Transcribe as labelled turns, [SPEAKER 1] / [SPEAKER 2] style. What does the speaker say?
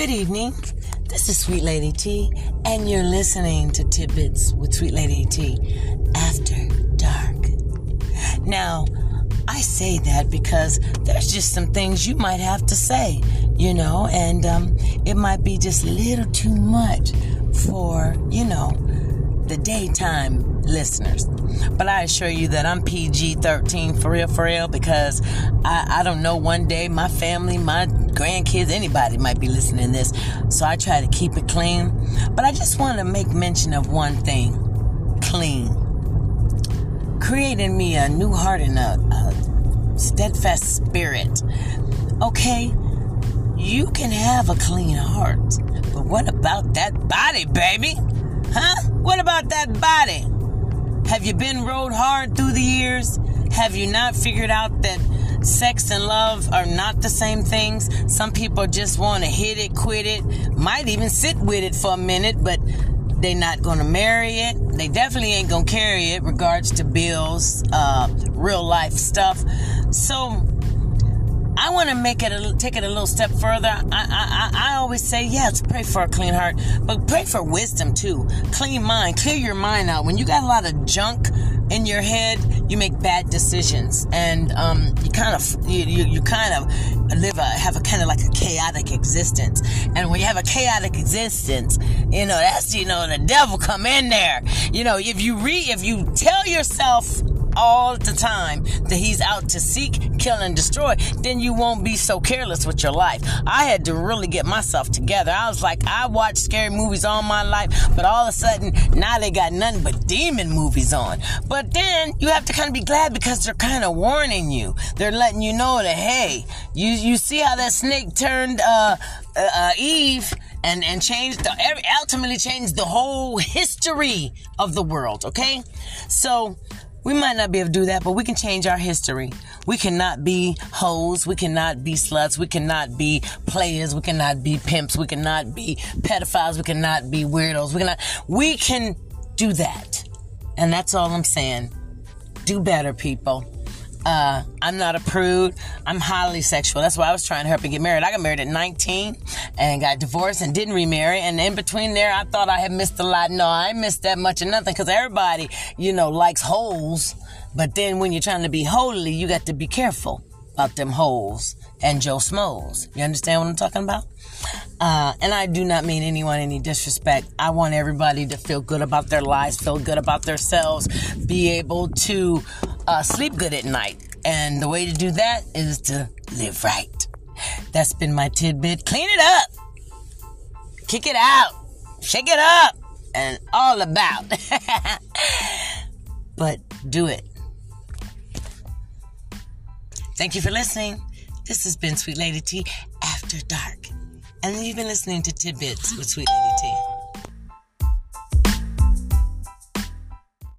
[SPEAKER 1] Good evening. This is Sweet Lady T, and you're listening to Tidbits with Sweet Lady T after dark. Now, I say that because there's just some things you might have to say, you know, and um, it might be just a little too much for, you know, the daytime listeners. But I assure you that I'm PG 13 for real, for real, because I, I don't know one day my family, my grandkids, anybody might be listening to this. So I try to keep it clean. But I just want to make mention of one thing clean. Creating me a new heart and a, a steadfast spirit. Okay? You can have a clean heart, but what about that body, baby? Huh? What about that body? Have you been rode hard through the years? Have you not figured out that sex and love are not the same things? Some people just want to hit it, quit it, might even sit with it for a minute, but they're not going to marry it. They definitely ain't going to carry it, regards to bills, uh, real life stuff. So, I want to make it a, take it a little step further. I, I, I always say, yes, pray for a clean heart, but pray for wisdom too. Clean mind, clear your mind out. When you got a lot of junk in your head, you make bad decisions, and um, you kind of you, you, you kind of live a have a kind of like a chaotic existence. And when you have a chaotic existence, you know that's you know the devil come in there. You know if you read if you tell yourself all the time that he's out to seek, kill, and destroy, then you won't be so careless with your life. I had to really get myself together. I was like, I watched scary movies all my life, but all of a sudden, now they got nothing but demon movies on. But then you have to kind of be glad because they're kind of warning you. They're letting you know that, hey, you, you see how that snake turned, uh, uh, uh Eve and and changed the ultimately changed the whole history of the world okay so we might not be able to do that, but we can change our history. We cannot be hoes. We cannot be sluts. We cannot be players. We cannot be pimps. We cannot be pedophiles. We cannot be weirdos. We cannot, we can do that. And that's all I'm saying. Do better, people. Uh, I'm not a prude. I'm highly sexual. That's why I was trying to help and get married. I got married at 19 and got divorced and didn't remarry. And in between there, I thought I had missed a lot. No, I missed that much of nothing because everybody, you know, likes holes. But then when you're trying to be holy, you got to be careful about them holes and Joe Smoes. You understand what I'm talking about? Uh, and I do not mean anyone any disrespect. I want everybody to feel good about their lives, feel good about themselves, be able to uh, sleep good at night. And the way to do that is to live right. That's been my tidbit. Clean it up, kick it out, shake it up, and all about. but do it. Thank you for listening. This has been Sweet Lady T After Dark. And you've been listening to Tidbits with Sweet Lady T.